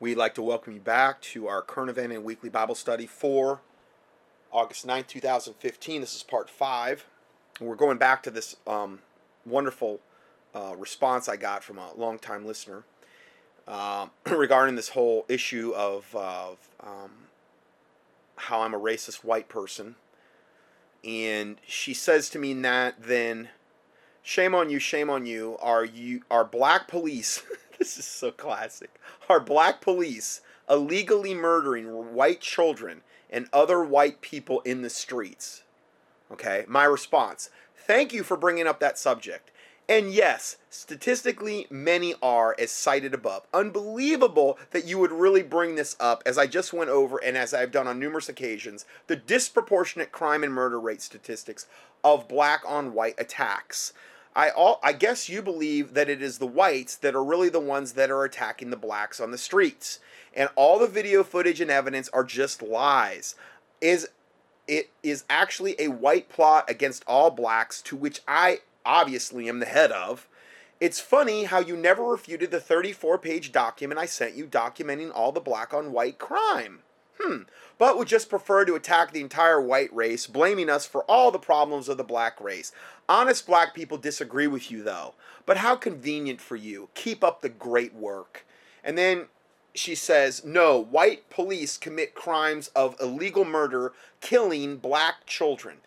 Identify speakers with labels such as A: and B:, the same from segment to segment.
A: We'd like to welcome you back to our current event and weekly Bible study for August 9th, 2015. This is part five. We're going back to this um, wonderful uh, response I got from a longtime listener uh, regarding this whole issue of, of um, how I'm a racist white person. And she says to me that then, shame on you, shame on you. Are you are black police? this is so classic. Are black police illegally murdering white children and other white people in the streets? Okay, my response. Thank you for bringing up that subject. And yes, statistically, many are, as cited above. Unbelievable that you would really bring this up, as I just went over and as I've done on numerous occasions, the disproportionate crime and murder rate statistics of black on white attacks. I all I guess you believe that it is the whites that are really the ones that are attacking the blacks on the streets. And all the video footage and evidence are just lies. Is it is actually a white plot against all blacks to which I obviously am the head of. It's funny how you never refuted the 34 page document I sent you documenting all the black on white crime. Hmm. But would just prefer to attack the entire white race, blaming us for all the problems of the black race. Honest black people disagree with you, though. But how convenient for you. Keep up the great work. And then she says, no, white police commit crimes of illegal murder, killing black children.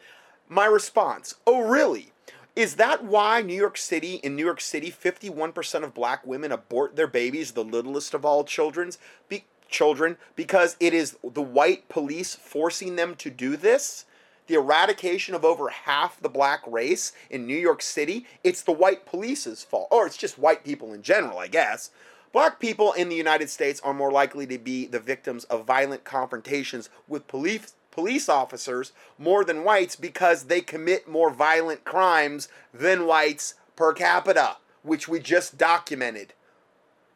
A: My response, oh, really? Is that why New York City, in New York City, 51% of black women abort their babies, the littlest of all children's? Be- children because it is the white police forcing them to do this. The eradication of over half the black race in New York City, it's the white police's fault. Or it's just white people in general, I guess. Black people in the United States are more likely to be the victims of violent confrontations with police police officers more than whites because they commit more violent crimes than whites per capita, which we just documented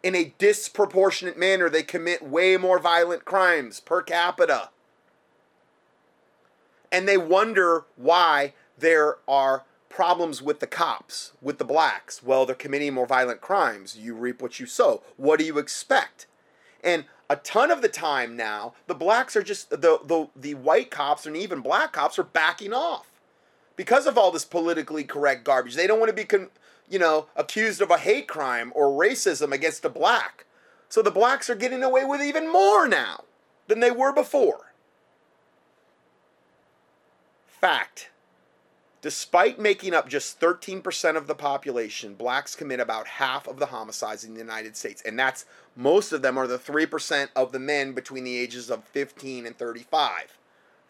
A: in a disproportionate manner. They commit way more violent crimes per capita. And they wonder why there are problems with the cops, with the blacks. Well, they're committing more violent crimes. You reap what you sow. What do you expect? And a ton of the time now, the blacks are just the the, the white cops and even black cops are backing off because of all this politically correct garbage. They don't want to be con- you know, accused of a hate crime or racism against a black. So the blacks are getting away with even more now than they were before. Fact. Despite making up just 13% of the population, blacks commit about half of the homicides in the United States. And that's most of them are the 3% of the men between the ages of 15 and 35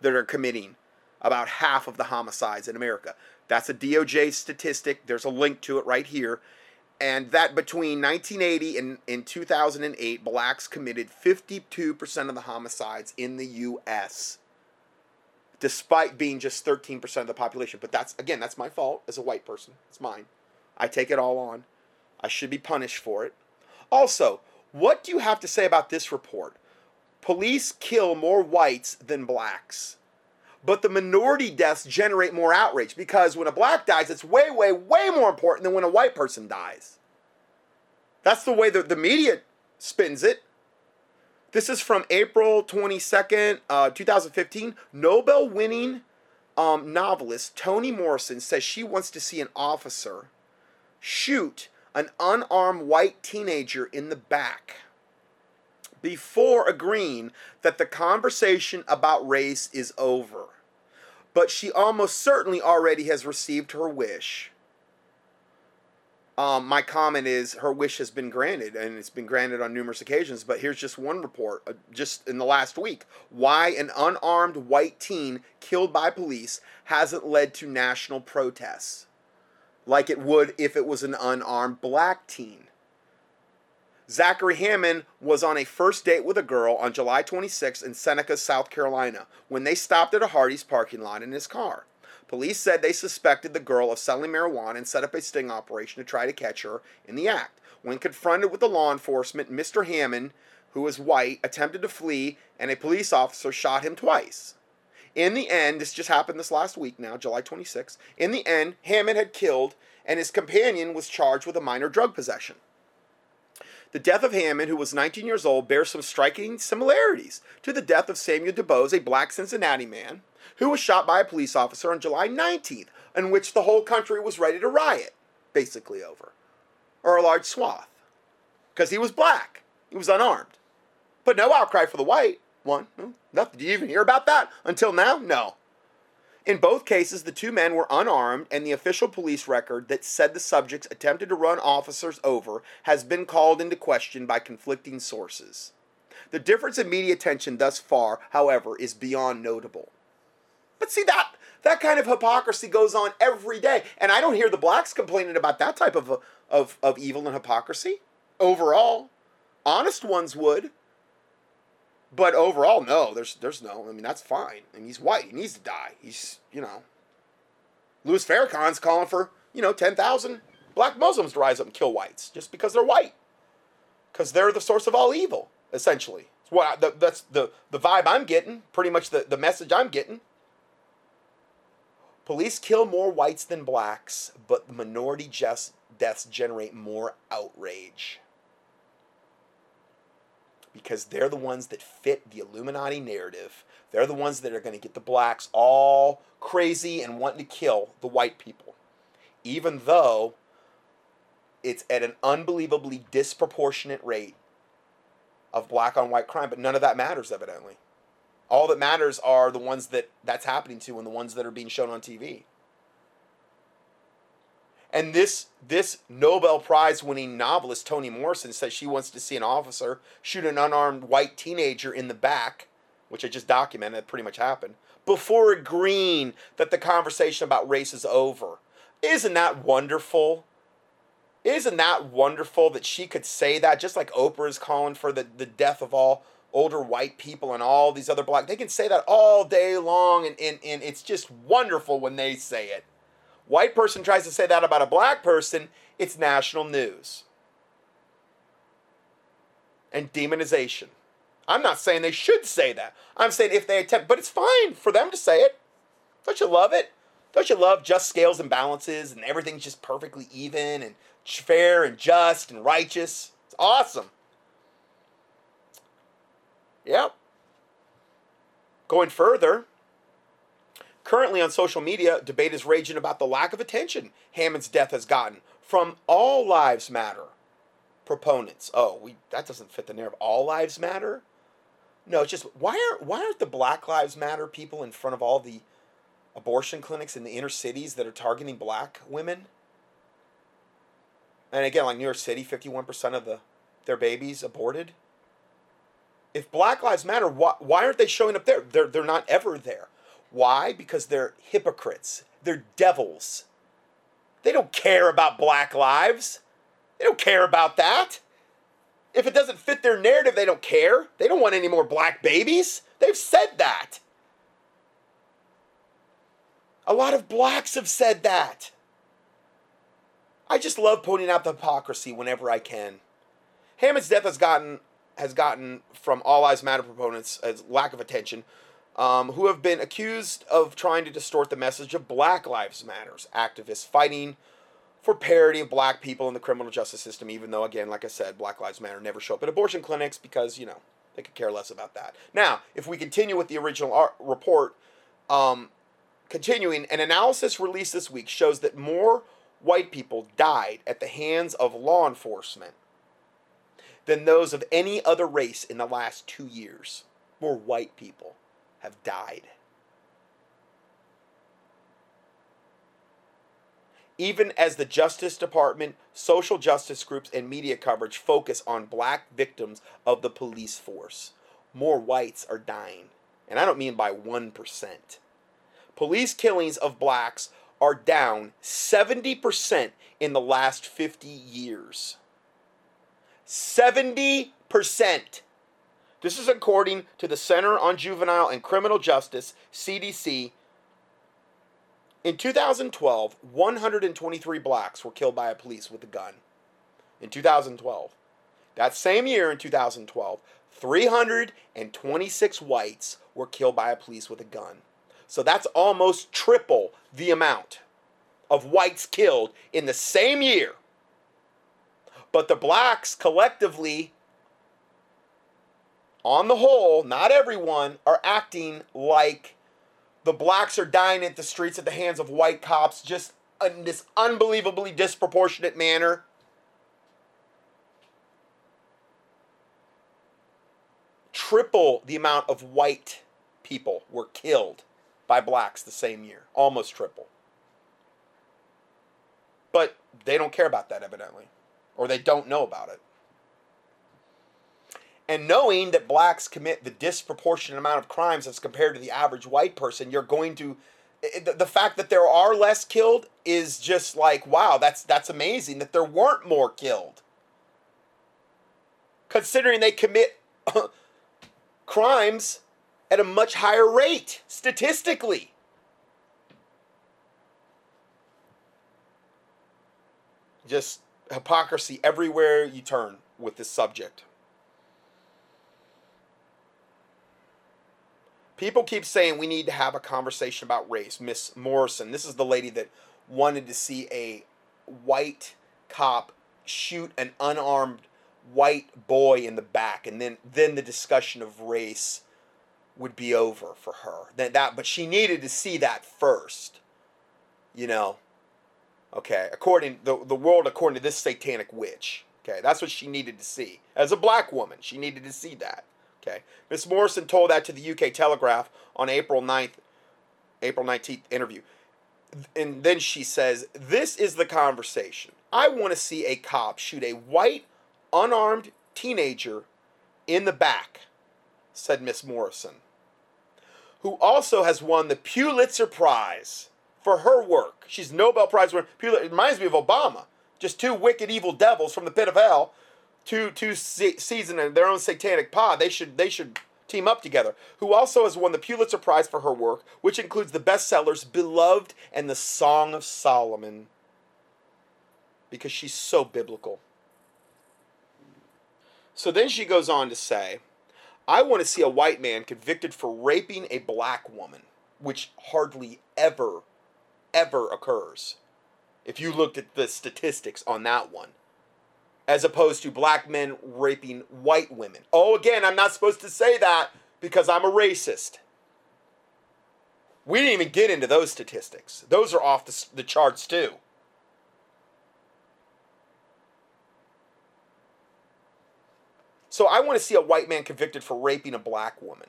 A: that are committing about half of the homicides in America. That's a DOJ statistic. There's a link to it right here. And that between 1980 and, and 2008, blacks committed 52% of the homicides in the U.S., despite being just 13% of the population. But that's, again, that's my fault as a white person. It's mine. I take it all on. I should be punished for it. Also, what do you have to say about this report? Police kill more whites than blacks but the minority deaths generate more outrage because when a black dies, it's way, way, way more important than when a white person dies. That's the way that the media spins it. This is from April 22nd, uh, 2015. Nobel winning um, novelist Toni Morrison says she wants to see an officer shoot an unarmed white teenager in the back before agreeing that the conversation about race is over but she almost certainly already has received her wish. Um, my comment is her wish has been granted, and it's been granted on numerous occasions. But here's just one report, uh, just in the last week, why an unarmed white teen killed by police hasn't led to national protests, like it would if it was an unarmed black teen. Zachary Hammond was on a first date with a girl on July 26 in Seneca, South Carolina, when they stopped at a Hardee's parking lot in his car. Police said they suspected the girl of selling marijuana and set up a sting operation to try to catch her in the act. When confronted with the law enforcement, Mr. Hammond, who was white, attempted to flee and a police officer shot him twice. In the end, this just happened this last week now, July 26. In the end, Hammond had killed and his companion was charged with a minor drug possession. The death of Hammond, who was 19 years old, bears some striking similarities to the death of Samuel DuBose, a black Cincinnati man, who was shot by a police officer on July 19th, in which the whole country was ready to riot, basically over, or a large swath, because he was black. He was unarmed. But no outcry for the white one. Hmm, nothing. Did you even hear about that until now? No. In both cases, the two men were unarmed, and the official police record that said the subjects attempted to run officers over has been called into question by conflicting sources. The difference in media attention thus far, however, is beyond notable. But see that that kind of hypocrisy goes on every day, and I don't hear the blacks complaining about that type of of of evil and hypocrisy. Overall, honest ones would, but overall, no. There's there's no. I mean, that's fine. And he's white. He needs to die. He's you know. Louis Farrakhan's calling for you know ten thousand black Muslims to rise up and kill whites just because they're white, because they're the source of all evil. Essentially, it's what I, that's the the vibe I'm getting. Pretty much the the message I'm getting. Police kill more whites than blacks, but minority deaths generate more outrage because they're the ones that fit the Illuminati narrative. They're the ones that are going to get the blacks all crazy and wanting to kill the white people, even though it's at an unbelievably disproportionate rate of black on white crime, but none of that matters, evidently. All that matters are the ones that that's happening to and the ones that are being shown on TV. And this this Nobel Prize winning novelist Toni Morrison says she wants to see an officer shoot an unarmed white teenager in the back, which I just documented, it pretty much happened, before agreeing that the conversation about race is over. Isn't that wonderful? Isn't that wonderful that she could say that just like Oprah is calling for the, the death of all older white people and all these other black they can say that all day long and, and, and it's just wonderful when they say it. White person tries to say that about a black person, it's national news. And demonization. I'm not saying they should say that. I'm saying if they attempt, but it's fine for them to say it. Don't you love it? Don't you love just scales and balances and everything's just perfectly even and fair and just and righteous? It's awesome. Yep. Going further, Currently on social media, debate is raging about the lack of attention Hammond's death has gotten from all lives matter proponents. Oh, we that doesn't fit the narrative. All lives matter? No, it's just why aren't why aren't the Black Lives Matter people in front of all the abortion clinics in the inner cities that are targeting black women? And again, like New York City, 51% of the their babies aborted. If Black Lives Matter, why, why aren't they showing up there? They're, they're not ever there. Why? Because they're hypocrites. They're devils. They don't care about black lives. They don't care about that. If it doesn't fit their narrative, they don't care. They don't want any more black babies. They've said that. A lot of blacks have said that. I just love pointing out the hypocrisy whenever I can. Hammond's death has gotten has gotten from all lives matter proponents as lack of attention um, who have been accused of trying to distort the message of Black Lives Matters, activists fighting for parity of black people in the criminal justice system, even though, again, like I said, Black Lives Matter never show up at abortion clinics because, you know, they could care less about that. Now, if we continue with the original report, um, continuing, an analysis released this week shows that more white people died at the hands of law enforcement than those of any other race in the last two years. More white people have died. Even as the Justice Department, social justice groups, and media coverage focus on black victims of the police force, more whites are dying. And I don't mean by 1%. Police killings of blacks are down 70% in the last 50 years. 70%. This is according to the Center on Juvenile and Criminal Justice, CDC. In 2012, 123 blacks were killed by a police with a gun. In 2012. That same year, in 2012, 326 whites were killed by a police with a gun. So that's almost triple the amount of whites killed in the same year But the blacks collectively, on the whole, not everyone, are acting like the blacks are dying at the streets at the hands of white cops just in this unbelievably disproportionate manner. Triple the amount of white people were killed by blacks the same year, almost triple. But they don't care about that, evidently, or they don't know about it. And knowing that blacks commit the disproportionate amount of crimes as compared to the average white person, you're going to the fact that there are less killed is just like wow that's that's amazing that there weren't more killed. Considering they commit crimes at a much higher rate statistically. Just hypocrisy everywhere you turn with this subject People keep saying we need to have a conversation about race. Miss Morrison, this is the lady that wanted to see a white cop shoot an unarmed white boy in the back and then then the discussion of race would be over for her. That that but she needed to see that first. You know. Okay, according the the world according to this satanic witch. Okay, that's what she needed to see. As a black woman, she needed to see that. Okay. Miss Morrison told that to the UK Telegraph on April 9th, April 19th interview. And then she says, This is the conversation. I want to see a cop shoot a white, unarmed teenager in the back, said Miss Morrison, who also has won the Pulitzer Prize for her work. She's Nobel Prize winner. It reminds me of Obama. Just two wicked evil devils from the pit of hell two two se- season in their own satanic pod. They should they should team up together. Who also has won the Pulitzer Prize for her work, which includes the bestsellers Beloved and the Song of Solomon. Because she's so biblical. So then she goes on to say, I want to see a white man convicted for raping a black woman, which hardly ever, ever occurs. If you looked at the statistics on that one as opposed to black men raping white women. Oh, again, I'm not supposed to say that because I'm a racist. We didn't even get into those statistics. Those are off the, the charts too. So I want to see a white man convicted for raping a black woman.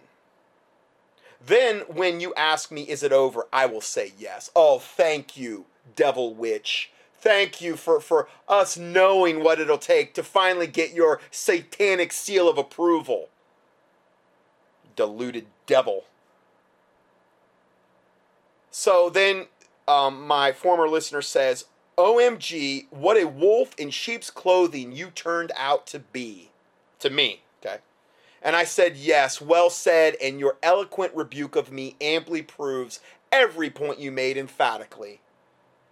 A: Then, when you ask me, is it over? I will say yes. Oh, thank you, devil witch thank you for, for us knowing what it'll take to finally get your satanic seal of approval. Deluded devil. So then um, my former listener says, OMG, what a wolf in sheep's clothing you turned out to be. To me, okay? And I said, Yes, well said, and your eloquent rebuke of me amply proves every point you made emphatically.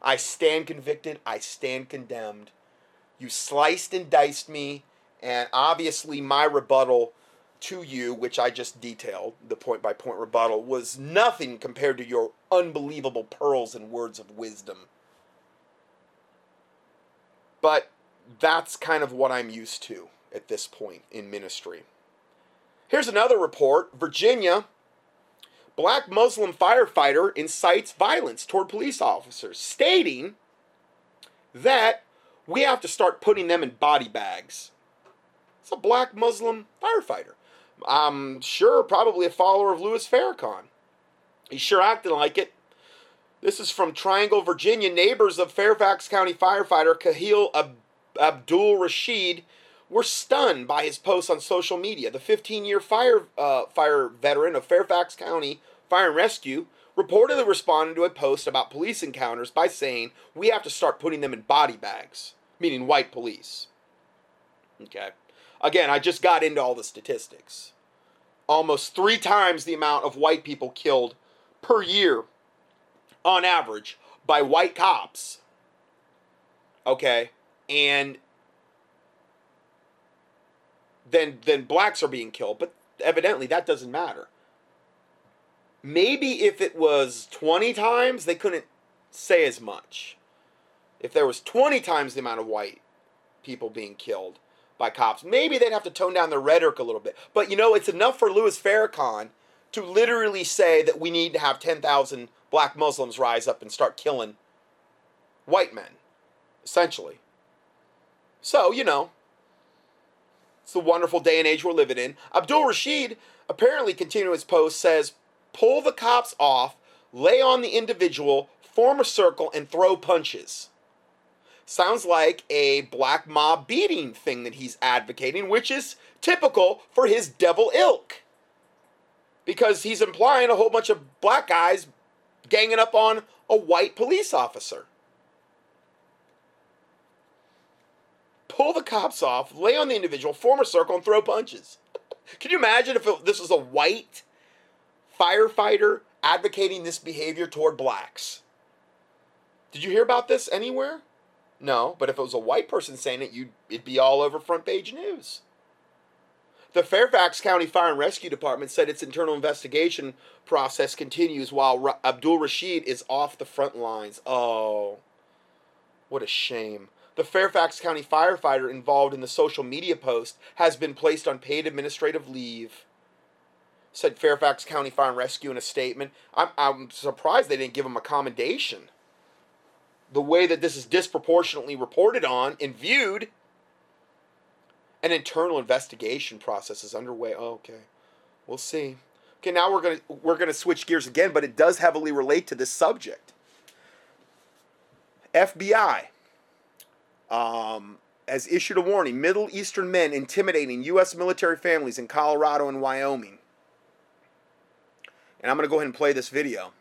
A: I stand convicted. I stand condemned. You sliced and diced me, and obviously my rebuttal to you, which I just detailed, the point by point rebuttal, was nothing compared to your unbelievable pearls and words of wisdom. But that's kind of what I'm used to at this point in ministry. Here's another report Virginia black Muslim firefighter incites violence toward police officers, stating that we have to start putting them in body bags. It's a black Muslim firefighter. I'm sure probably a follower of Louis Farrakhan. He's sure acting like it. This is from Triangle, Virginia. Neighbors of Fairfax County firefighter Kahil Ab- Abdul Rashid were stunned by his posts on social media. The 15 year fire, uh, fire veteran of Fairfax County Fire and Rescue reportedly responded to a post about police encounters by saying, We have to start putting them in body bags, meaning white police. Okay. Again, I just got into all the statistics. Almost three times the amount of white people killed per year, on average, by white cops. Okay. And then then blacks are being killed, but evidently that doesn't matter. Maybe if it was 20 times, they couldn't say as much. If there was 20 times the amount of white people being killed by cops. Maybe they'd have to tone down their rhetoric a little bit. But you know, it's enough for Louis Farrakhan to literally say that we need to have 10,000 black Muslims rise up and start killing white men, essentially. So, you know, it's the wonderful day and age we're living in. Abdul Rashid, apparently continuing his post, says, pull the cops off, lay on the individual, form a circle, and throw punches. Sounds like a black mob beating thing that he's advocating, which is typical for his devil ilk. Because he's implying a whole bunch of black guys ganging up on a white police officer. Pull the cops off, lay on the individual, form a circle, and throw punches. Can you imagine if it, this was a white firefighter advocating this behavior toward blacks? Did you hear about this anywhere? No, but if it was a white person saying it, you'd, it'd be all over front page news. The Fairfax County Fire and Rescue Department said its internal investigation process continues while Ra- Abdul Rashid is off the front lines. Oh, what a shame. The Fairfax County firefighter involved in the social media post has been placed on paid administrative leave, said Fairfax County Fire and Rescue in a statement. I'm, I'm surprised they didn't give him a commendation. The way that this is disproportionately reported on and viewed an internal investigation process is underway. Oh, okay. We'll see. Okay, now we're gonna we're gonna switch gears again, but it does heavily relate to this subject. FBI um, has issued a warning: Middle Eastern men intimidating U.S. military families in Colorado and Wyoming. And I'm gonna go ahead and play this video.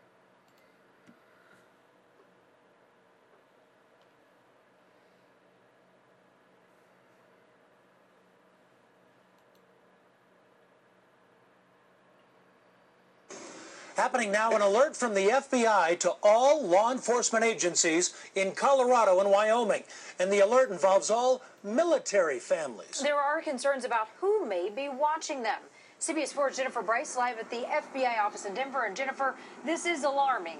B: Happening now, an alert from the FBI to all law enforcement agencies in Colorado and Wyoming. And the alert involves all military families.
C: There are concerns about who may be watching them. CBS 4's Jennifer Brice live at the FBI office in Denver. And Jennifer, this is alarming.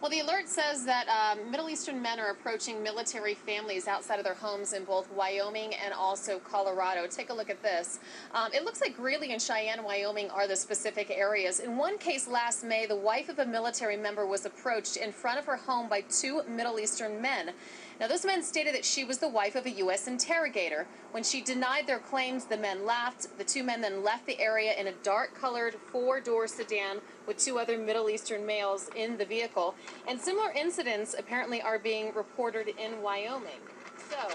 D: Well, the alert says that um, Middle Eastern men are approaching military families outside of their homes in both Wyoming and also Colorado. Take a look at this. Um, it looks like Greeley and Cheyenne, Wyoming are the specific areas. In one case last May, the wife of a military member was approached in front of her home by two Middle Eastern men. Now, those men stated that she was the wife of a U.S. interrogator. When she denied their claims, the men laughed. The two men then left the area in a dark colored four door sedan with two other Middle Eastern males in the vehicle. And similar incidents apparently are being reported in Wyoming. So,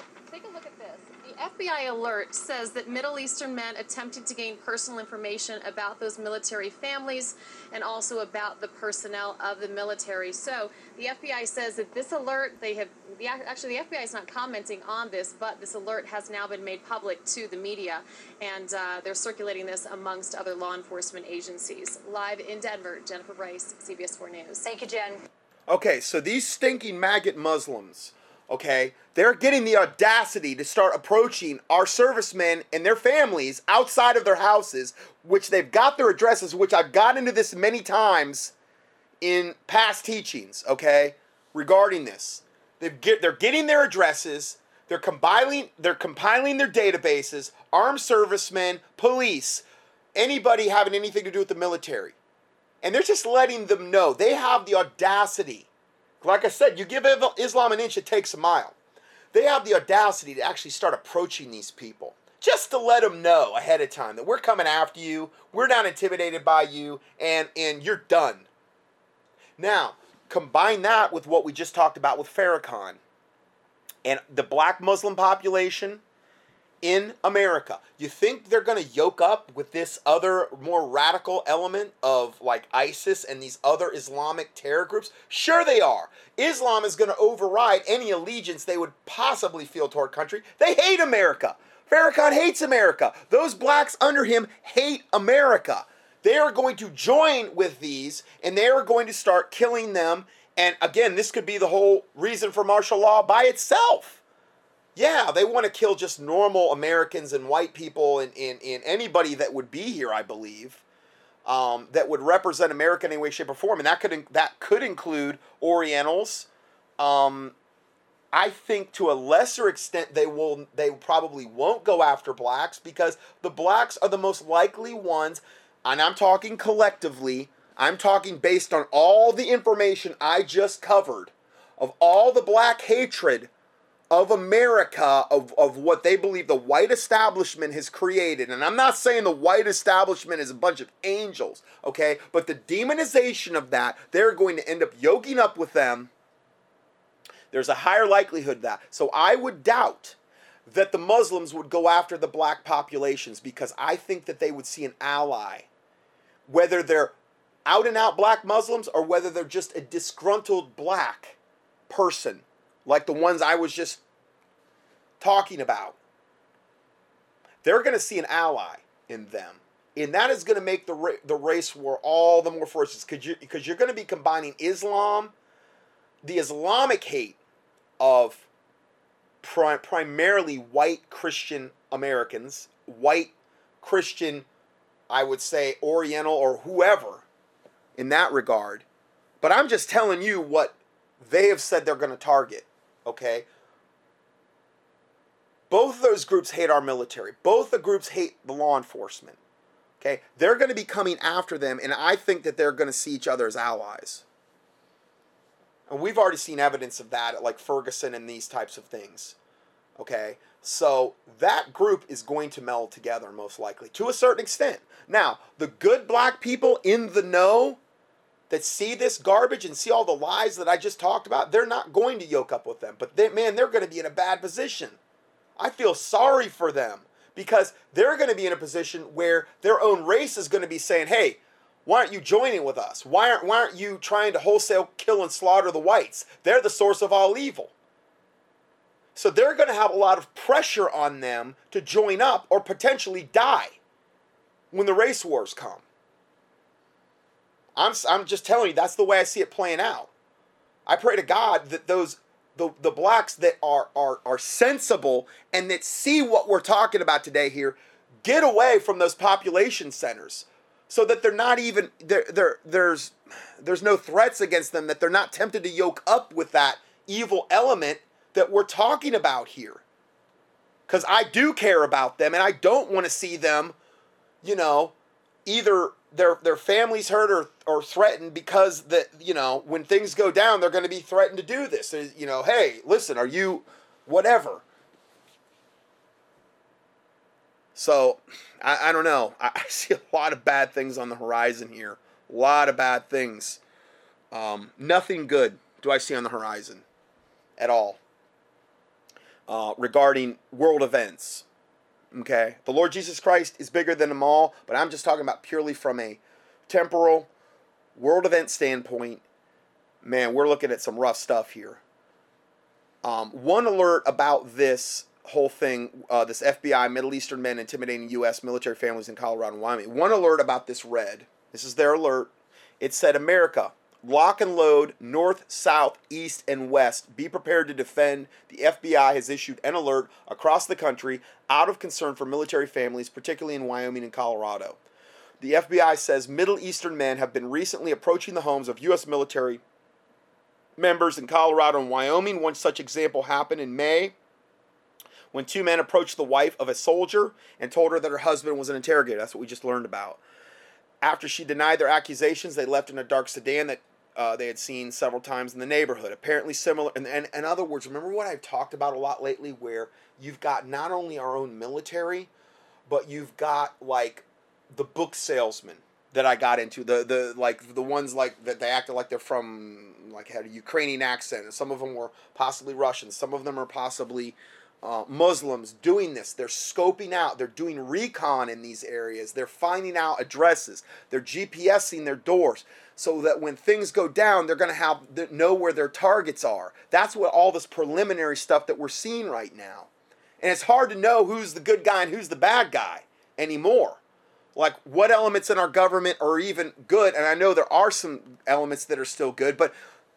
D: FBI alert says that Middle Eastern men attempted to gain personal information about those military families and also about the personnel of the military. So the FBI says that this alert, they have, the, actually, the FBI is not commenting on this, but this alert has now been made public to the media, and uh, they're circulating this amongst other law enforcement agencies. Live in Denver, Jennifer Brice, CBS 4 News.
C: Thank you, Jen.
A: Okay, so these stinking maggot Muslims okay, they're getting the audacity to start approaching our servicemen and their families outside of their houses, which they've got their addresses, which I've got into this many times in past teachings, okay, regarding this. they get, they're getting their addresses, they're compiling, they're compiling their databases, armed servicemen, police, anybody having anything to do with the military. And they're just letting them know they have the audacity like I said, you give Islam an inch, it takes a mile. They have the audacity to actually start approaching these people just to let them know ahead of time that we're coming after you, we're not intimidated by you, and, and you're done. Now, combine that with what we just talked about with Farrakhan and the black Muslim population in America. You think they're going to yoke up with this other more radical element of like ISIS and these other Islamic terror groups? Sure, they are. Islam is going to override any allegiance they would possibly feel toward country. They hate America. Farrakhan hates America. Those blacks under him hate America. They are going to join with these and they are going to start killing them. And again, this could be the whole reason for martial law by itself yeah, they want to kill just normal Americans and white people and, and, and anybody that would be here, I believe, um, that would represent America in any way, shape, or form. And that could that could include Orientals. Um, I think to a lesser extent they will they probably won't go after blacks because the blacks are the most likely ones and I'm talking collectively, I'm talking based on all the information I just covered of all the black hatred of America, of, of what they believe the white establishment has created. And I'm not saying the white establishment is a bunch of angels, okay? But the demonization of that, they're going to end up yoking up with them. There's a higher likelihood that. So I would doubt that the Muslims would go after the black populations because I think that they would see an ally. Whether they're out and out black Muslims or whether they're just a disgruntled black person like the ones I was just talking about. They're going to see an ally in them. And that is going to make the, ra- the race war all the more forces because you, because you're going to be combining Islam, the Islamic hate of pri- primarily white Christian Americans, white Christian, I would say, Oriental or whoever in that regard. But I'm just telling you what they have said they're going to target. Okay? Both of those groups hate our military. Both the groups hate the law enforcement. Okay? They're going to be coming after them, and I think that they're going to see each other as allies. And we've already seen evidence of that at like Ferguson and these types of things. Okay? So that group is going to meld together most likely to a certain extent. Now, the good black people in the know that see this garbage and see all the lies that I just talked about, they're not going to yoke up with them. But they, man, they're going to be in a bad position. I feel sorry for them because they're going to be in a position where their own race is going to be saying, "Hey, why aren't you joining with us? Why aren't why aren't you trying to wholesale kill and slaughter the whites? They're the source of all evil." So they're going to have a lot of pressure on them to join up or potentially die when the race wars come. I'm, I'm just telling you, that's the way I see it playing out. I pray to God that those the, the blacks that are, are are sensible and that see what we're talking about today here get away from those population centers so that they're not even there there there's there's no threats against them that they're not tempted to yoke up with that evil element that we're talking about here cuz I do care about them and I don't want to see them you know either their their families hurt or, or threatened because that you know when things go down they're going to be threatened to do this. You know hey listen are you whatever. So i, I don't know. I, I see a lot of bad things on the horizon here. A lot of bad things. Um, nothing good do i see on the horizon at all uh, regarding world events Okay? The Lord Jesus Christ is bigger than them all, but I'm just talking about purely from a temporal world event standpoint. Man, we're looking at some rough stuff here. Um, one alert about this whole thing, uh, this FBI Middle Eastern men intimidating U.S. military families in Colorado and Wyoming. One alert about this red. This is their alert. It said America Lock and load north, south, east, and west. Be prepared to defend. The FBI has issued an alert across the country out of concern for military families, particularly in Wyoming and Colorado. The FBI says Middle Eastern men have been recently approaching the homes of U.S. military members in Colorado and Wyoming. One such example happened in May when two men approached the wife of a soldier and told her that her husband was an interrogator. That's what we just learned about. After she denied their accusations, they left in a dark sedan that uh, they had seen several times in the neighborhood. Apparently similar, and, and in other words, remember what I've talked about a lot lately, where you've got not only our own military, but you've got like the book salesman that I got into the the like the ones like that they acted like they're from like had a Ukrainian accent, and some of them were possibly Russian, some of them are possibly uh, Muslims doing this. They're scoping out, they're doing recon in these areas, they're finding out addresses, they're GPSing their doors so that when things go down, they're going to have know where their targets are. That's what all this preliminary stuff that we're seeing right now. And it's hard to know who's the good guy and who's the bad guy anymore. Like what elements in our government are even good, and I know there are some elements that are still good, but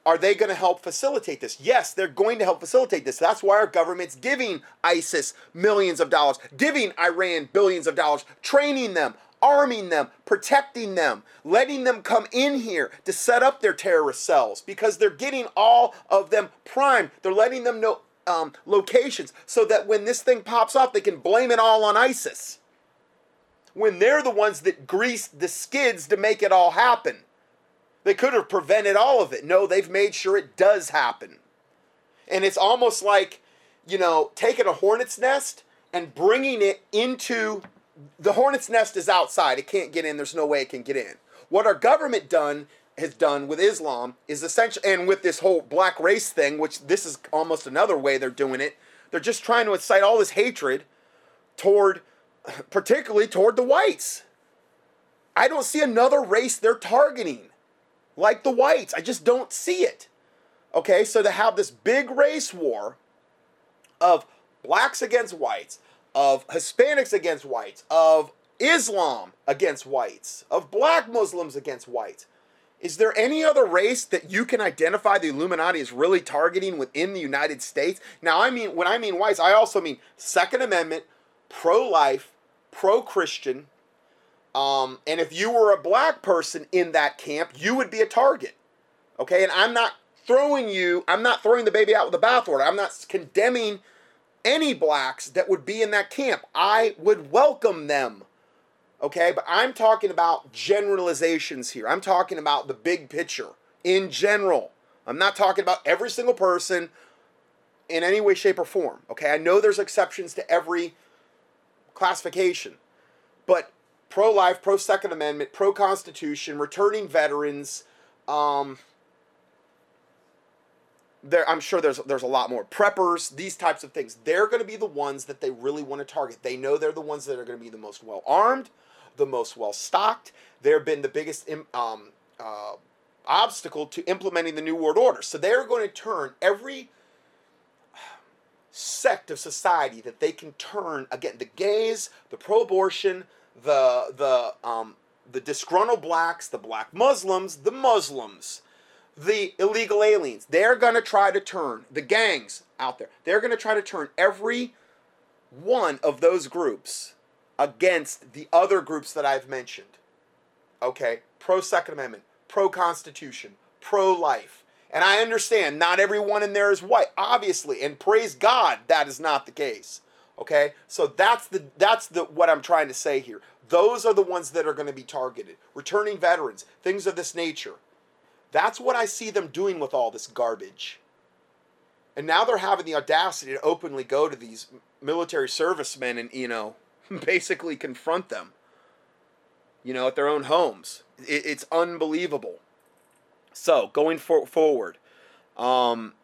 A: are they going to help facilitate this? Yes, they're going to help facilitate this. That's why our government's giving ISIS millions of dollars, giving Iran billions of dollars, training them, arming them, protecting them, letting them come in here to set up their terrorist cells because they're getting all of them primed. They're letting them know um, locations so that when this thing pops off, they can blame it all on ISIS. When they're the ones that greased the skids to make it all happen. They could have prevented all of it. No, they've made sure it does happen. And it's almost like, you know, taking a hornet's nest and bringing it into the hornet's nest is outside. It can't get in. There's no way it can get in. What our government done has done with Islam is essentially, and with this whole black race thing, which this is almost another way they're doing it. They're just trying to incite all this hatred toward, particularly toward the whites. I don't see another race they're targeting like the whites. I just don't see it. Okay, so to have this big race war of blacks against whites, of Hispanics against whites, of Islam against whites, of black Muslims against whites. Is there any other race that you can identify the Illuminati is really targeting within the United States? Now, I mean, when I mean whites, I also mean Second Amendment, pro life, pro Christian. Um, and if you were a black person in that camp, you would be a target. Okay, and I'm not throwing you, I'm not throwing the baby out with the bathwater. I'm not condemning any blacks that would be in that camp. I would welcome them. Okay, but I'm talking about generalizations here. I'm talking about the big picture in general. I'm not talking about every single person in any way, shape, or form. Okay, I know there's exceptions to every classification, but pro life, pro Second Amendment, pro Constitution, returning veterans, um, there I'm sure there's there's a lot more preppers, these types of things. They're going to be the ones that they really want to target. They know they're the ones that are going to be the most well armed, the most well stocked. They've been the biggest um, uh, obstacle to implementing the new world order. So they're going to turn every sect of society that they can turn again the gays, the pro-abortion, the the um, the disgruntled blacks, the black Muslims, the Muslims the illegal aliens. They're going to try to turn the gangs out there. They're going to try to turn every one of those groups against the other groups that I've mentioned. Okay? Pro Second Amendment, pro Constitution, pro life. And I understand not everyone in there is white, obviously, and praise God that is not the case. Okay? So that's the that's the what I'm trying to say here. Those are the ones that are going to be targeted. Returning veterans, things of this nature. That's what I see them doing with all this garbage. And now they're having the audacity to openly go to these military servicemen and, you know, basically confront them, you know, at their own homes. It, it's unbelievable. So, going for, forward, um,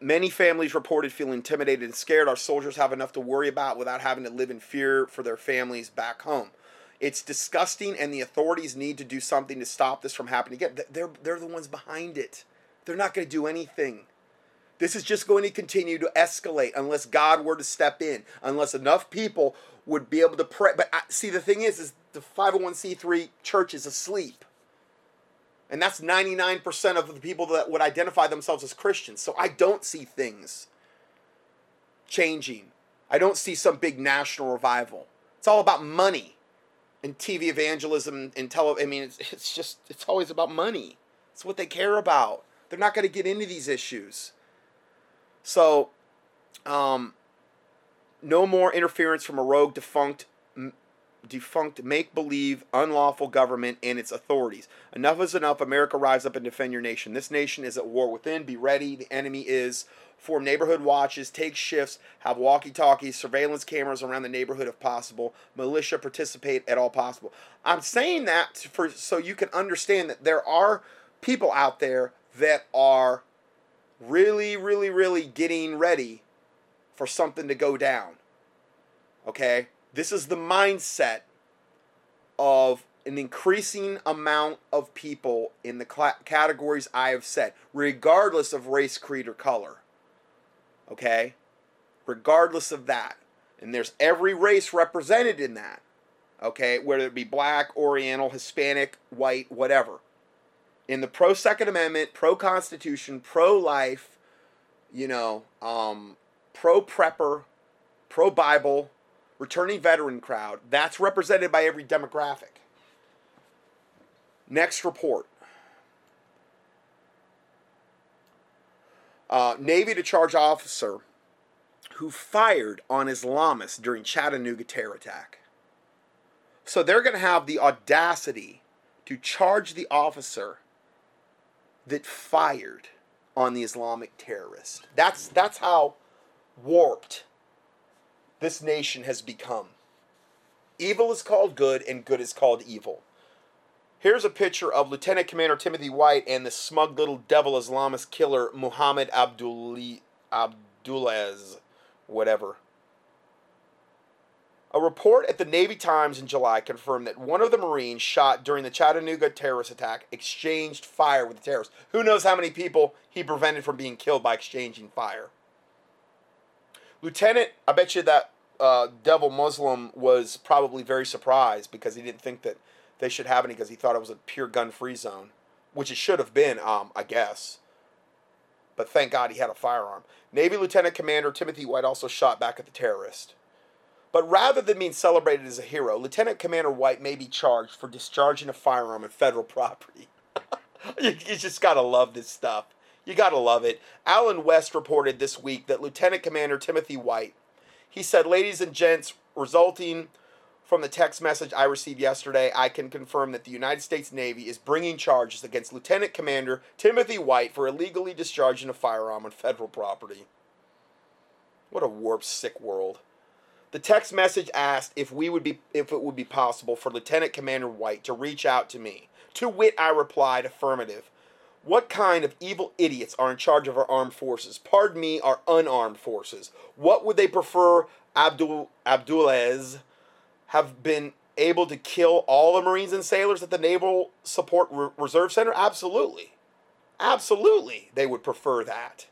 A: many families reported feeling intimidated and scared. Our soldiers have enough to worry about without having to live in fear for their families back home. It's disgusting, and the authorities need to do something to stop this from happening again. They're, they're the ones behind it. They're not going to do anything. This is just going to continue to escalate unless God were to step in, unless enough people would be able to pray. But I, see, the thing is, is the 501c3 church is asleep. And that's 99% of the people that would identify themselves as Christians. So I don't see things changing. I don't see some big national revival. It's all about money and TV evangelism and tele. I mean, it's, it's just it's always about money. It's what they care about. They're not going to get into these issues. So, um, no more interference from a rogue, defunct, defunct, make believe, unlawful government and its authorities. Enough is enough. America, rise up and defend your nation. This nation is at war within. Be ready. The enemy is form neighborhood watches, take shifts, have walkie talkies, surveillance cameras around the neighborhood if possible, militia participate at all possible. I'm saying that for so you can understand that there are people out there that are really, really, really getting ready for something to go down. Okay? This is the mindset of an increasing amount of people in the cl- categories I have said, regardless of race, creed, or color okay? Regardless of that. And there's every race represented in that, okay? Whether it be black, oriental, Hispanic, white, whatever. In the pro Second Amendment, pro Constitution, pro life, you know, um, pro prepper, pro Bible, returning veteran crowd, that's represented by every demographic. Next report. Uh, Navy to charge officer who fired on Islamists during Chattanooga terror attack. So they're going to have the audacity to charge the officer that fired on the Islamic terrorist. That's that's how warped this nation has become. Evil is called good and good is called evil. Here's a picture of Lieutenant Commander Timothy White and the smug little devil Islamist killer Muhammad Abduli, Abdulaz, whatever. A report at the Navy Times in July confirmed that one of the Marines shot during the Chattanooga terrorist attack exchanged fire with the terrorists. Who knows how many people he prevented from being killed by exchanging fire? Lieutenant, I bet you that uh, devil Muslim was probably very surprised because he didn't think that they should have any because he thought it was a pure gun free zone, which it should have been, um, I guess. But thank God he had a firearm. Navy Lieutenant Commander Timothy White also shot back at the terrorist. But rather than being celebrated as a hero, Lieutenant Commander White may be charged for discharging a firearm in federal property. you, you just gotta love this stuff. You gotta love it. Allen West reported this week that Lieutenant Commander Timothy White, he said, ladies and gents, resulting from the text message I received yesterday, I can confirm that the United States Navy is bringing charges against Lieutenant Commander Timothy White for illegally discharging a firearm on federal property. What a warped, sick world. The text message asked if we would be if it would be possible for Lieutenant Commander White to reach out to me. To wit, I replied affirmative. What kind of evil idiots are in charge of our armed forces? Pardon me, our unarmed forces. What would they prefer Abdul Abdulaz have been able to kill all the Marines and sailors at the Naval Support Re- Reserve Center? Absolutely. Absolutely, they would prefer that.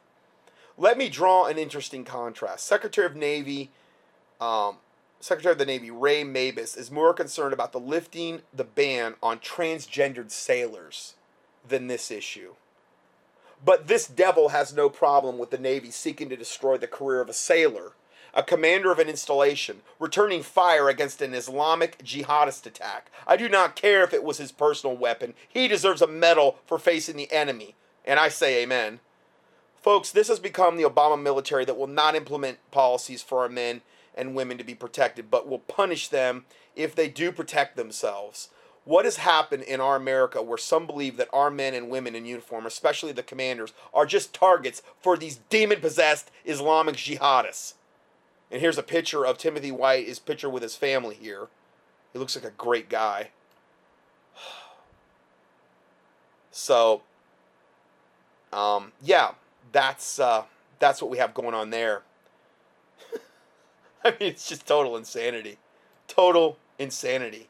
A: Let me draw an interesting contrast. Secretary of Navy, um, Secretary of the Navy Ray Mabus is more concerned about the lifting the ban on transgendered sailors than this issue. But this devil has no problem with the Navy seeking to destroy the career of a sailor a commander of an installation, returning fire against an Islamic jihadist attack. I do not care if it was his personal weapon. He deserves a medal for facing the enemy. And I say amen. Folks, this has become the Obama military that will not implement policies for our men and women to be protected, but will punish them if they do protect themselves. What has happened in our America where some believe that our men and women in uniform, especially the commanders, are just targets for these demon possessed Islamic jihadists? And here's a picture of Timothy White, his picture with his family here. He looks like a great guy. So, um, yeah, that's uh, that's what we have going on there. I mean, it's just total insanity, total insanity.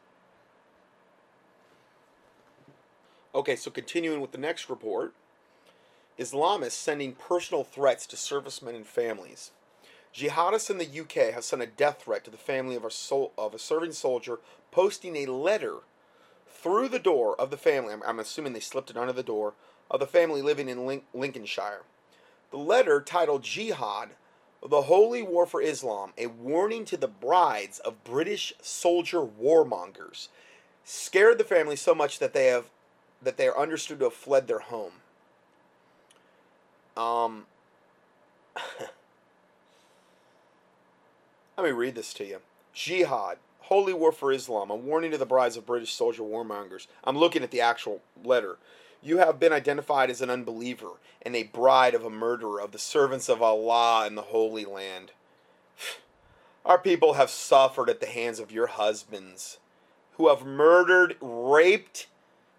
A: Okay, so continuing with the next report, Islamists sending personal threats to servicemen and families. Jihadists in the UK have sent a death threat to the family of a, sol- of a serving soldier, posting a letter through the door of the family. I'm, I'm assuming they slipped it under the door of the family living in Link- Lincolnshire. The letter, titled Jihad, the Holy War for Islam, a warning to the brides of British soldier warmongers, scared the family so much that they have that they are understood to have fled their home. Um. Let me read this to you. Jihad, holy war for Islam, a warning to the brides of British soldier warmongers. I'm looking at the actual letter. You have been identified as an unbeliever and a bride of a murderer of the servants of Allah in the Holy Land. Our people have suffered at the hands of your husbands, who have murdered, raped,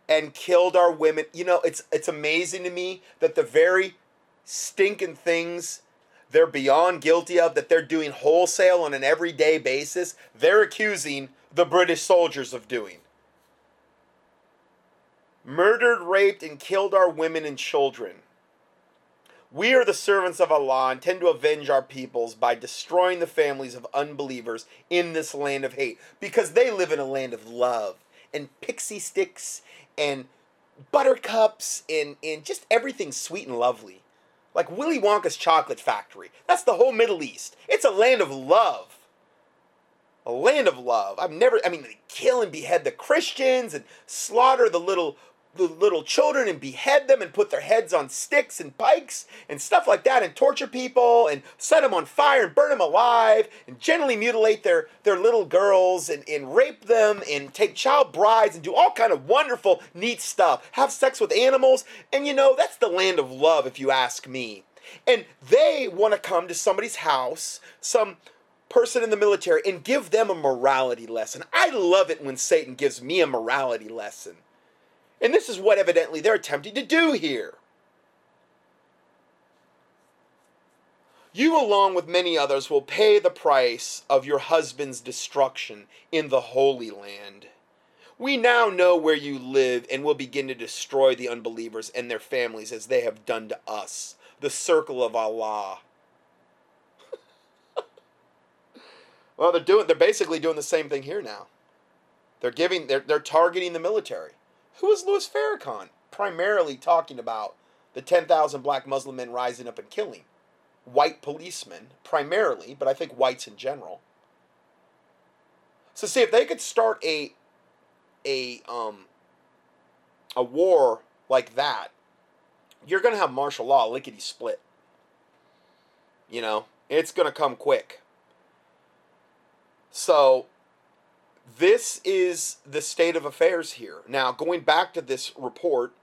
A: and killed our women. You know, it's it's amazing to me that the very stinking things they're beyond guilty of, that they're doing wholesale on an everyday basis, they're accusing the British soldiers of doing. Murdered, raped, and killed our women and children. We are the servants of Allah and tend to avenge our peoples by destroying the families of unbelievers in this land of hate because they live in a land of love and pixie sticks and buttercups and, and just everything sweet and lovely. Like Willy Wonka's chocolate factory. That's the whole Middle East. It's a land of love. A land of love. I've never, I mean, they kill and behead the Christians and slaughter the little the little children and behead them and put their heads on sticks and pikes and stuff like that and torture people and set them on fire and burn them alive and generally mutilate their, their little girls and, and rape them and take child brides and do all kind of wonderful neat stuff. Have sex with animals. And you know that's the land of love if you ask me. And they want to come to somebody's house some person in the military and give them a morality lesson. I love it when satan gives me a morality lesson and this is what evidently they're attempting to do here. You, along with many others, will pay the price of your husband's destruction in the Holy Land. We now know where you live and will begin to destroy the unbelievers and their families as they have done to us, the circle of Allah. well, they're doing they're basically doing the same thing here now. They're giving they're they're targeting the military. Who is Louis Farrakhan? Primarily talking about the 10,000 black Muslim men rising up and killing white policemen, primarily, but I think whites in general. So see if they could start a a um a war like that, you're gonna have martial law lickety split. You know, it's gonna come quick. So this is the state of affairs here. Now, going back to this report,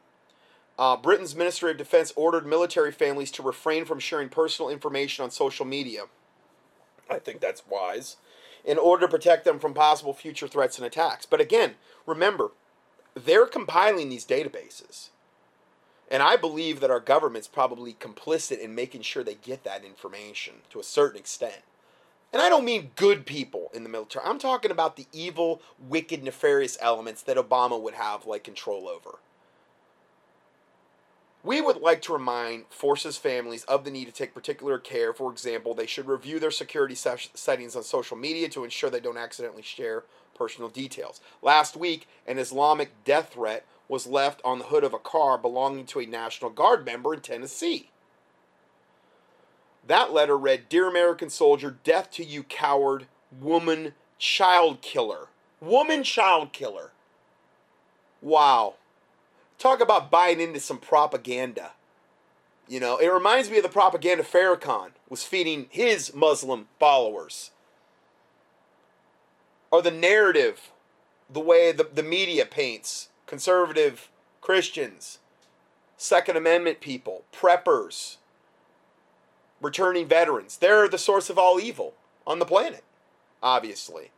A: uh, Britain's Ministry of Defense ordered military families to refrain from sharing personal information on social media. I think that's wise. In order to protect them from possible future threats and attacks. But again, remember, they're compiling these databases. And I believe that our government's probably complicit in making sure they get that information to a certain extent. And I don't mean good people in the military. I'm talking about the evil, wicked, nefarious elements that Obama would have like control over. We would like to remind forces families of the need to take particular care. For example, they should review their security settings on social media to ensure they don't accidentally share personal details. Last week, an Islamic death threat was left on the hood of a car belonging to a National Guard member in Tennessee. That letter read Dear American soldier, death to you, coward, woman, child killer. Woman, child killer. Wow. Talk about buying into some propaganda. You know, it reminds me of the propaganda Farrakhan was feeding his Muslim followers. Or the narrative, the way the, the media paints conservative Christians, Second Amendment people, preppers, returning veterans. They're the source of all evil on the planet, obviously.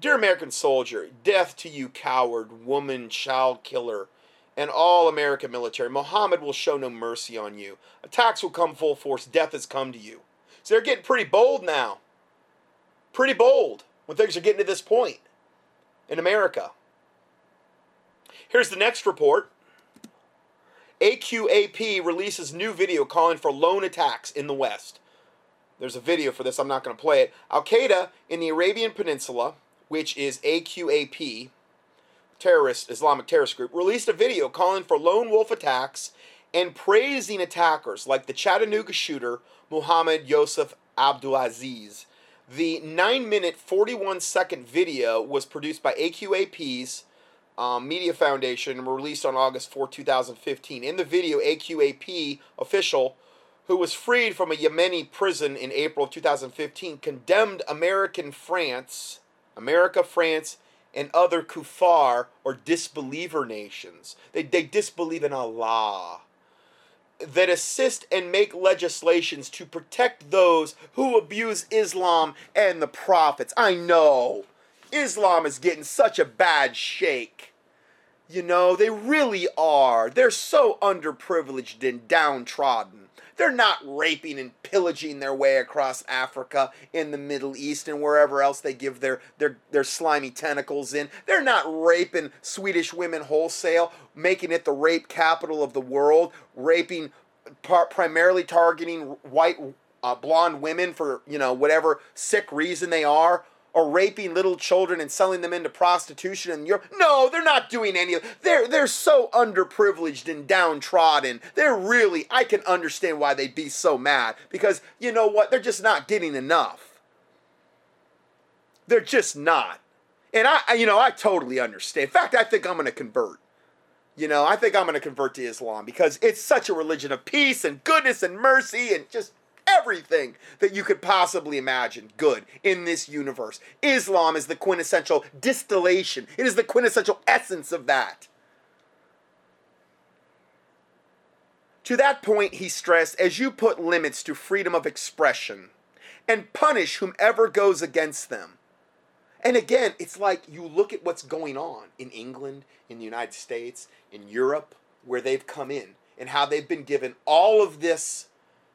A: Dear American soldier, death to you, coward, woman, child killer, and all American military. Mohammed will show no mercy on you. Attacks will come full force. Death has come to you. So they're getting pretty bold now. Pretty bold when things are getting to this point in America. Here's the next report. AQAP releases new video calling for lone attacks in the West. There's a video for this, I'm not going to play it. Al Qaeda in the Arabian Peninsula, which is AQAP, terrorist Islamic terrorist group, released a video calling for lone wolf attacks and praising attackers like the Chattanooga shooter Muhammad Yosef Abdulaziz. The 9 minute 41 second video was produced by AQAP's um, Media Foundation and released on August 4, 2015. In the video, AQAP official who was freed from a Yemeni prison in April of 2015 condemned American France, America, France, and other kuffar or disbeliever nations. They, they disbelieve in Allah. That assist and make legislations to protect those who abuse Islam and the prophets. I know Islam is getting such a bad shake. You know, they really are. They're so underprivileged and downtrodden. They're not raping and pillaging their way across Africa, in the Middle East, and wherever else they give their, their, their slimy tentacles in. They're not raping Swedish women wholesale, making it the rape capital of the world, raping, par- primarily targeting white uh, blonde women for, you know, whatever sick reason they are or raping little children and selling them into prostitution in Europe. No, they're not doing any of they're they're so underprivileged and downtrodden. They're really I can understand why they'd be so mad because you know what? They're just not getting enough. They're just not. And I, you know, I totally understand. In fact, I think I'm going to convert. You know, I think I'm going to convert to Islam because it's such a religion of peace and goodness and mercy and just everything that you could possibly imagine good in this universe. Islam is the quintessential distillation, it is the quintessential essence of that. To that point, he stressed as you put limits to freedom of expression and punish whomever goes against them. And again, it's like you look at what's going on in England, in the United States, in Europe, where they've come in, and how they've been given all of this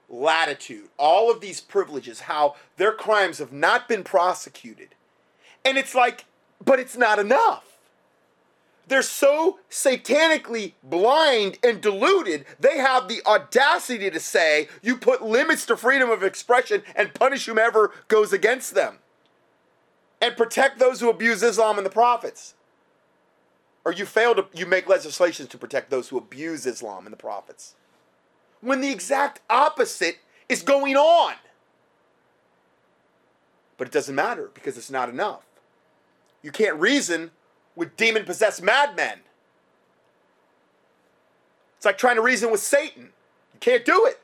A: latitude, all of these privileges, how their crimes have not been prosecuted. And it's like, but it's not enough. They're so satanically blind and deluded, they have the audacity to say you put limits to freedom of expression and punish whomever goes against them. And protect those who abuse Islam and the prophets. Or you fail to you make legislation to protect those who abuse Islam and the prophets. When the exact opposite is going on. But it doesn't matter because it's not enough. You can't reason with demon possessed madmen. It's like trying to reason with Satan. You can't do it.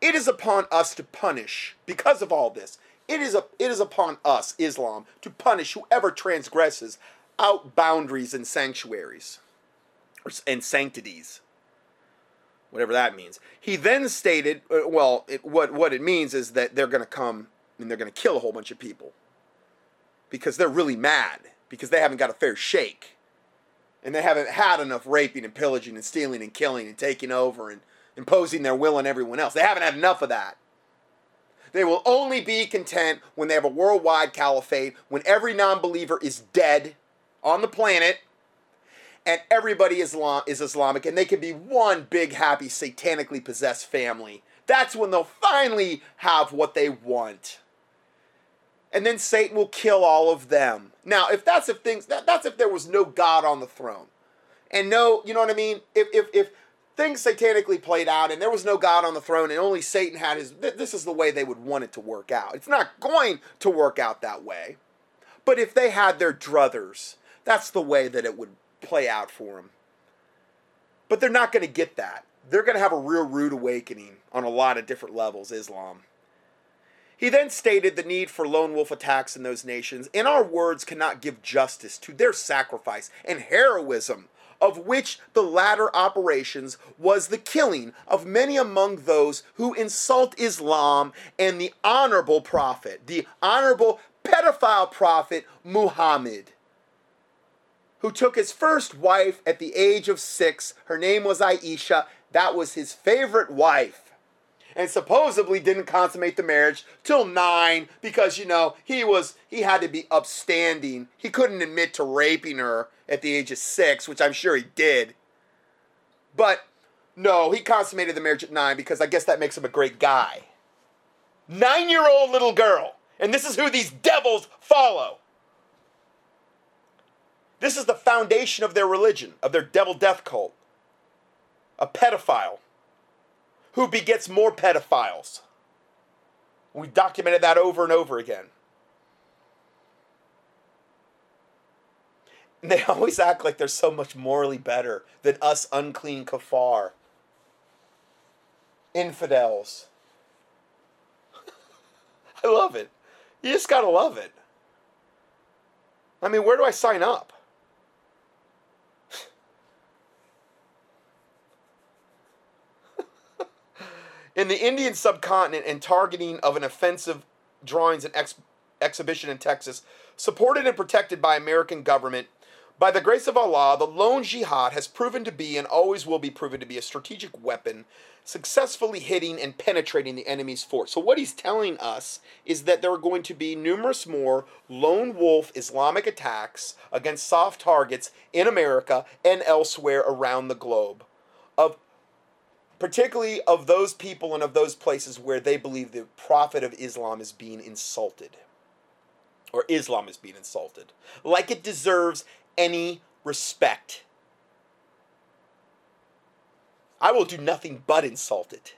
A: It is upon us to punish, because of all this, it is, a, it is upon us, Islam, to punish whoever transgresses out boundaries and sanctuaries and sanctities. Whatever that means. He then stated, uh, well, it, what, what it means is that they're going to come and they're going to kill a whole bunch of people because they're really mad because they haven't got a fair shake. And they haven't had enough raping and pillaging and stealing and killing and taking over and imposing their will on everyone else. They haven't had enough of that. They will only be content when they have a worldwide caliphate, when every non believer is dead on the planet and everybody is Islam, is Islamic and they can be one big, happy, satanically possessed family. That's when they'll finally have what they want and then Satan will kill all of them. Now, if that's if things that, that's if there was no God on the throne. And no, you know what I mean? If if if things satanically played out and there was no God on the throne and only Satan had his this is the way they would want it to work out. It's not going to work out that way. But if they had their druthers, that's the way that it would play out for them. But they're not going to get that. They're going to have a real rude awakening on a lot of different levels, Islam. He then stated the need for lone wolf attacks in those nations, and our words cannot give justice to their sacrifice and heroism, of which the latter operations was the killing of many among those who insult Islam and the honorable prophet, the honorable pedophile prophet Muhammad, who took his first wife at the age of six. Her name was Aisha. That was his favorite wife and supposedly didn't consummate the marriage till nine because you know he was he had to be upstanding. He couldn't admit to raping her at the age of six, which I'm sure he did. But no, he consummated the marriage at nine because I guess that makes him a great guy. Nine year old little girl. And this is who these devils follow. This is the foundation of their religion, of their devil death cult. A pedophile who begets more pedophiles. We've documented that over and over again. And they always act like they're so much morally better than us unclean kuffar. Infidels. I love it. You just gotta love it. I mean, where do I sign up? In the Indian subcontinent and targeting of an offensive drawings and ex- exhibition in Texas, supported and protected by American government. By the grace of Allah, the lone jihad has proven to be and always will be proven to be a strategic weapon, successfully hitting and penetrating the enemy's force. So, what he's telling us is that there are going to be numerous more lone wolf Islamic attacks against soft targets in America and elsewhere around the globe of particularly of those people and of those places where they believe the prophet of Islam is being insulted or Islam is being insulted like it deserves any respect. I will do nothing but insult it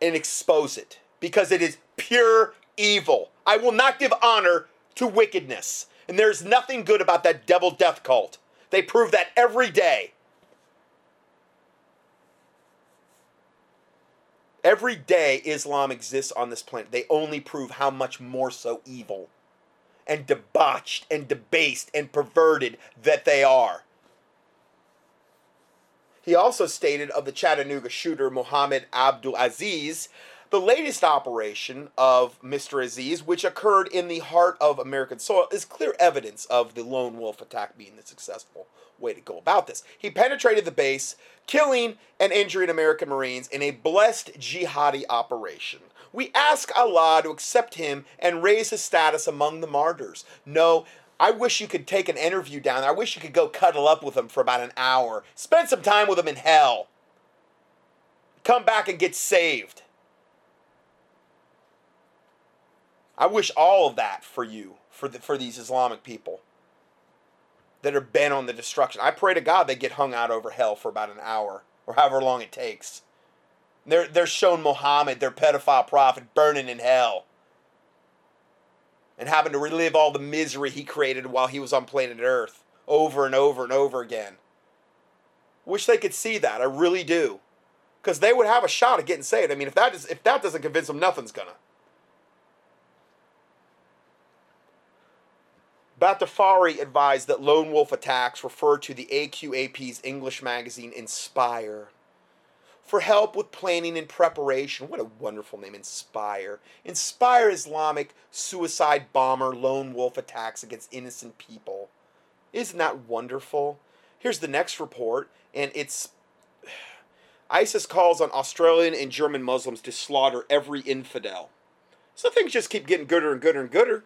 A: and expose it because it is pure evil. I will not give honor to wickedness. And there's nothing good about that devil death cult. They prove that every day. Every day Islam exists on this planet, they only prove how much more so evil and debauched and debased and perverted that they are. He also stated of the Chattanooga shooter Muhammad Abdul Aziz, the latest operation of Mr. Aziz, which occurred in the heart of American soil, is clear evidence of the lone wolf attack being the successful way to go about this. He penetrated the base, killing and injuring American Marines in a blessed jihadi operation. We ask Allah to accept him and raise his status among the martyrs. No, I wish you could take an interview down there. I wish you could go cuddle up with him for about an hour. Spend some time with him in hell. Come back and get saved. I wish all of that for you, for the, for these Islamic people that are bent on the destruction. I pray to God they get hung out over hell for about an hour or however long it takes. They're, they're shown Muhammad, their pedophile prophet, burning in hell and having to relive all the misery he created while he was on planet Earth over and over and over again. Wish they could see that. I really do. Because they would have a shot at getting saved. I mean, if that, is, if that doesn't convince them, nothing's going Batafari advised that lone wolf attacks refer to the AQAP's English magazine Inspire. For help with planning and preparation, what a wonderful name, Inspire. Inspire Islamic suicide bomber lone wolf attacks against innocent people. Isn't that wonderful? Here's the next report, and it's ISIS calls on Australian and German Muslims to slaughter every infidel. So things just keep getting gooder and gooder and gooder.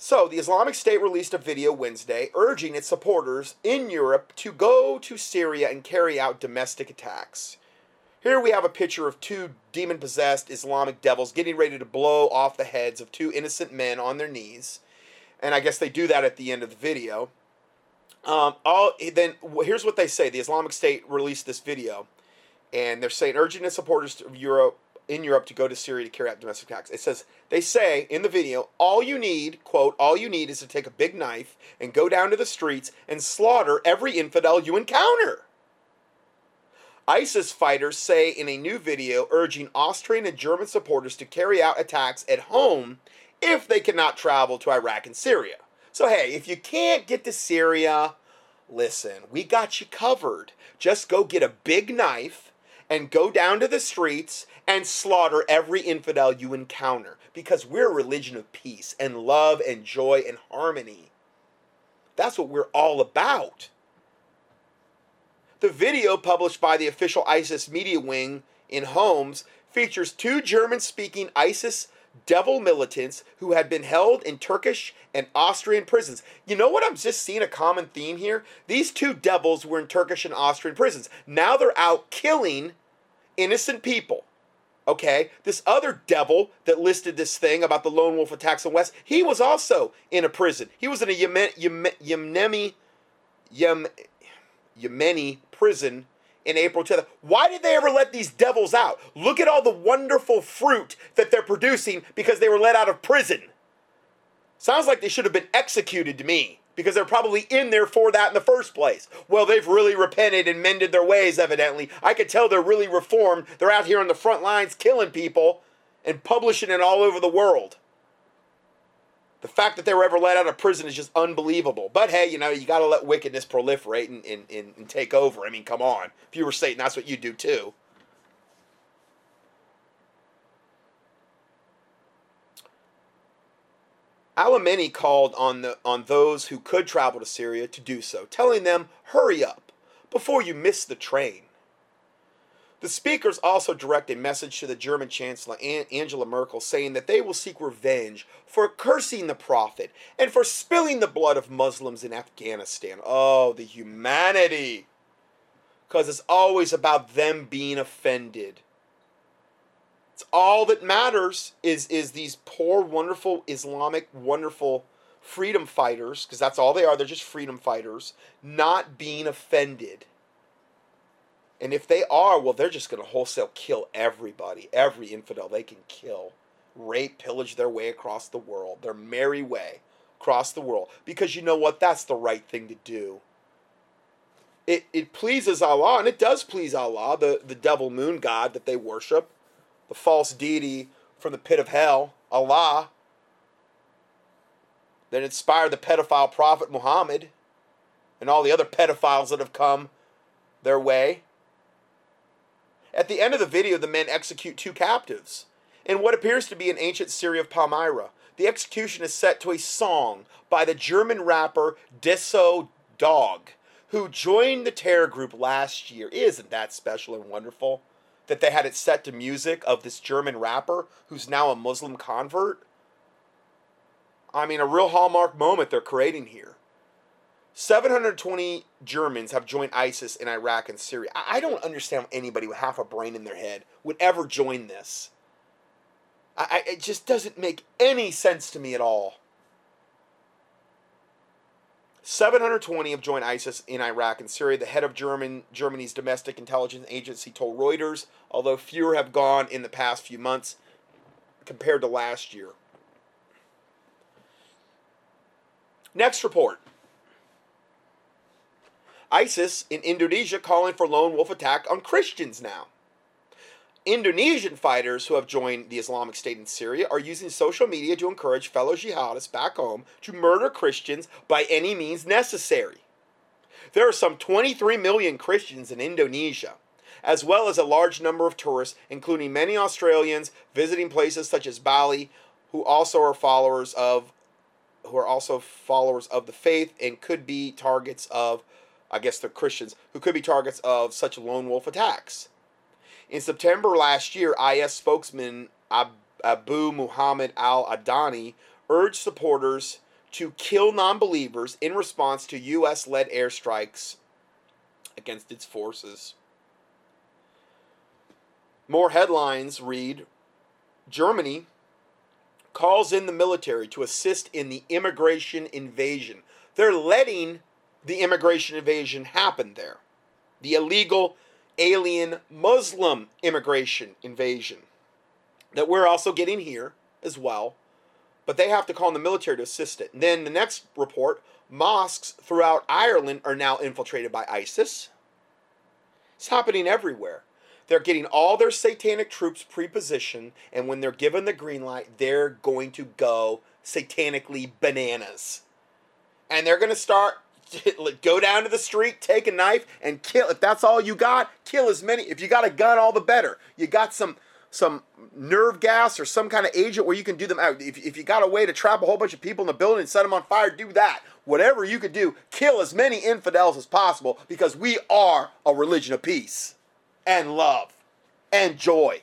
A: So, the Islamic State released a video Wednesday urging its supporters in Europe to go to Syria and carry out domestic attacks. Here we have a picture of two demon possessed Islamic devils getting ready to blow off the heads of two innocent men on their knees. And I guess they do that at the end of the video. Um, all then here's what they say: the Islamic State released this video, and they're saying urging its supporters of Europe in Europe to go to Syria to carry out domestic attacks. It says they say in the video, all you need, quote, all you need is to take a big knife and go down to the streets and slaughter every infidel you encounter. ISIS fighters say in a new video urging Austrian and German supporters to carry out attacks at home if they cannot travel to Iraq and Syria. So, hey, if you can't get to Syria, listen, we got you covered. Just go get a big knife and go down to the streets and slaughter every infidel you encounter because we're a religion of peace and love and joy and harmony. That's what we're all about. The video published by the official ISIS media wing in Homs features two German speaking ISIS devil militants who had been held in Turkish and Austrian prisons. You know what? I'm just seeing a common theme here. These two devils were in Turkish and Austrian prisons. Now they're out killing innocent people. Okay, this other devil that listed this thing about the lone wolf attacks in West, he was also in a prison. He was in a Yemen, Yemen, Yemeni, Yem, Yemeni prison in April 10th. Why did they ever let these devils out? Look at all the wonderful fruit that they're producing because they were let out of prison. Sounds like they should have been executed to me because they're probably in there for that in the first place. Well, they've really repented and mended their ways, evidently. I could tell they're really reformed. They're out here on the front lines killing people and publishing it all over the world. The fact that they were ever let out of prison is just unbelievable. But hey, you know, you got to let wickedness proliferate and, and, and, take over. I mean, come on. If you were Satan, that's what you'd do too. Alameni called on, the, on those who could travel to Syria to do so, telling them, hurry up before you miss the train. The speakers also direct a message to the German Chancellor Angela Merkel saying that they will seek revenge for cursing the Prophet and for spilling the blood of Muslims in Afghanistan. Oh, the humanity! Because it's always about them being offended. It's all that matters is is these poor, wonderful Islamic, wonderful freedom fighters, because that's all they are. They're just freedom fighters, not being offended. And if they are, well, they're just going to wholesale kill everybody, every infidel they can kill. rape, pillage their way across the world, their merry way across the world. Because you know what? That's the right thing to do. It, it pleases Allah, and it does please Allah, the, the devil moon god that they worship, the false deity from the pit of hell, Allah, that inspired the pedophile prophet Muhammad and all the other pedophiles that have come their way. At the end of the video, the men execute two captives in what appears to be an ancient city of Palmyra. The execution is set to a song by the German rapper Deso Dogg who joined the terror group last year. Isn't that special and wonderful? That they had it set to music of this German rapper who's now a Muslim convert? I mean, a real hallmark moment they're creating here. 720 Germans have joined ISIS in Iraq and Syria. I don't understand how anybody with half a brain in their head would ever join this. I, it just doesn't make any sense to me at all. 720 have joined ISIS in Iraq and Syria. The head of German Germany's domestic intelligence agency told Reuters, although fewer have gone in the past few months compared to last year. Next report. ISIS in Indonesia calling for lone wolf attack on Christians now. Indonesian fighters who have joined the Islamic State in Syria are using social media to encourage fellow jihadists back home to murder Christians by any means necessary. There are some 23 million Christians in Indonesia, as well as a large number of tourists, including many Australians visiting places such as Bali, who also are followers of who are also followers of the faith and could be targets of I guess the Christians who could be targets of such lone wolf attacks. In September last year, IS spokesman Abu Muhammad al Adani urged supporters to kill non believers in response to U.S. led airstrikes against its forces. More headlines read Germany calls in the military to assist in the immigration invasion. They're letting the immigration invasion happen there. The illegal alien Muslim immigration invasion that we're also getting here as well. But they have to call in the military to assist it. And then the next report mosques throughout Ireland are now infiltrated by ISIS. It's happening everywhere. They're getting all their satanic troops pre-positioned, and when they're given the green light, they're going to go satanically bananas. And they're going to start go down to the street, take a knife, and kill. If that's all you got, kill as many. If you got a gun, all the better. You got some some nerve gas or some kind of agent where you can do them out. If, if you got a way to trap a whole bunch of people in the building and set them on fire, do that. Whatever you could do, kill as many infidels as possible because we are a religion of peace and love and joy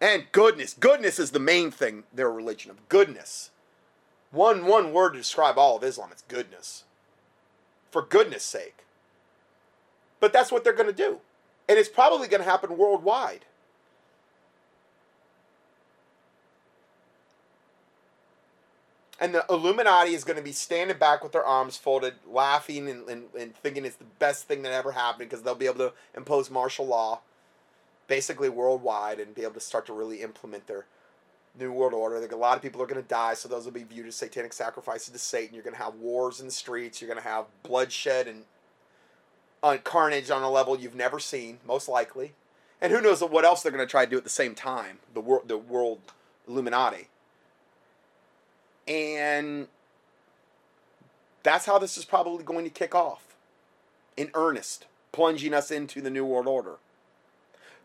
A: and goodness. Goodness is the main thing, their religion of goodness. One one word to describe all of Islam, it's goodness. For goodness sake. But that's what they're going to do. And it's probably going to happen worldwide. And the Illuminati is going to be standing back with their arms folded, laughing and, and, and thinking it's the best thing that ever happened because they'll be able to impose martial law basically worldwide and be able to start to really implement their, New World Order. Like a lot of people are going to die, so those will be viewed as satanic sacrifices to Satan. You're going to have wars in the streets. You're going to have bloodshed and carnage on a level you've never seen, most likely. And who knows what else they're going to try to do at the same time? The world, the world Illuminati. And that's how this is probably going to kick off, in earnest, plunging us into the New World Order.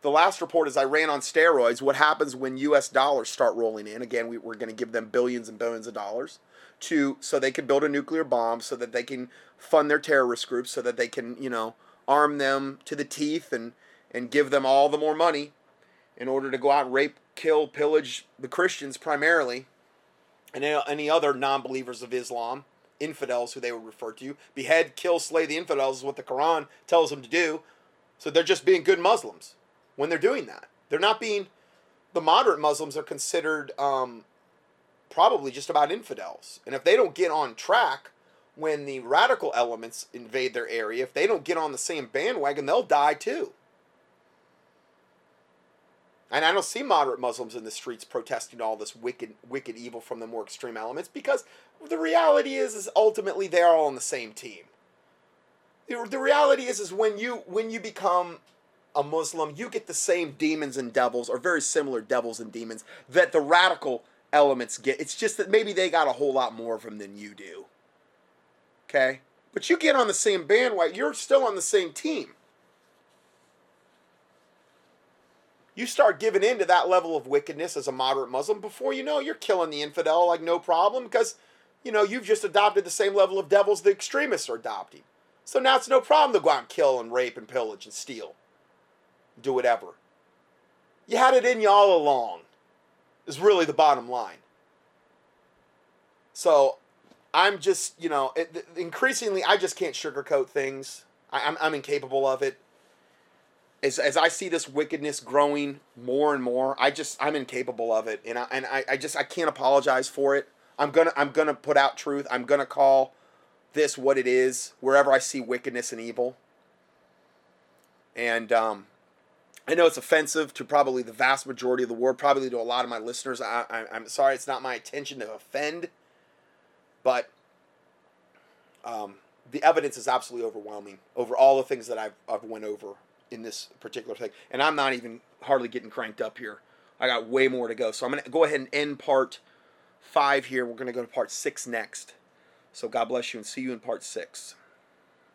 A: The last report is Iran on steroids. What happens when U.S. dollars start rolling in? Again, we, we're going to give them billions and billions of dollars to so they can build a nuclear bomb, so that they can fund their terrorist groups, so that they can you know arm them to the teeth and and give them all the more money in order to go out and rape, kill, pillage the Christians primarily, and any other non-believers of Islam, infidels who they would refer to. Behead, kill, slay the infidels is what the Quran tells them to do. So they're just being good Muslims when they're doing that. They're not being the moderate Muslims are considered um, probably just about infidels, and if they don't get on track when the radical elements invade their area, if they don't get on the same bandwagon, they'll die too. And I don't see moderate Muslims in the streets protesting all this wicked, wicked evil from the more extreme elements because the reality is, is ultimately they're all on the same team. The, the reality is, is when you when you become a Muslim, you get the same demons and devils, or very similar devils and demons that the radical elements get. It's just that maybe they got a whole lot more of them than you do. Okay, but you get on the same bandwagon. You're still on the same team. you start giving in to that level of wickedness as a moderate Muslim, before you know, you're killing the infidel like no problem because, you know, you've just adopted the same level of devils the extremists are adopting. So now it's no problem to go out and kill and rape and pillage and steal, do whatever. You had it in you all along, is really the bottom line. So I'm just, you know, it, increasingly, I just can't sugarcoat things. I, I'm, I'm incapable of it as, as I see this wickedness growing more and more, I just I'm incapable of it, and I and I, I just I can't apologize for it. I'm gonna I'm gonna put out truth. I'm gonna call this what it is wherever I see wickedness and evil. And um, I know it's offensive to probably the vast majority of the world, probably to a lot of my listeners. I, I, I'm sorry, it's not my intention to offend, but um, the evidence is absolutely overwhelming over all the things that I've, I've went over in this particular thing. And I'm not even hardly getting cranked up here. I got way more to go. So I'm going to go ahead and end part five here. We're going to go to part six next. So God bless you and see you in part six.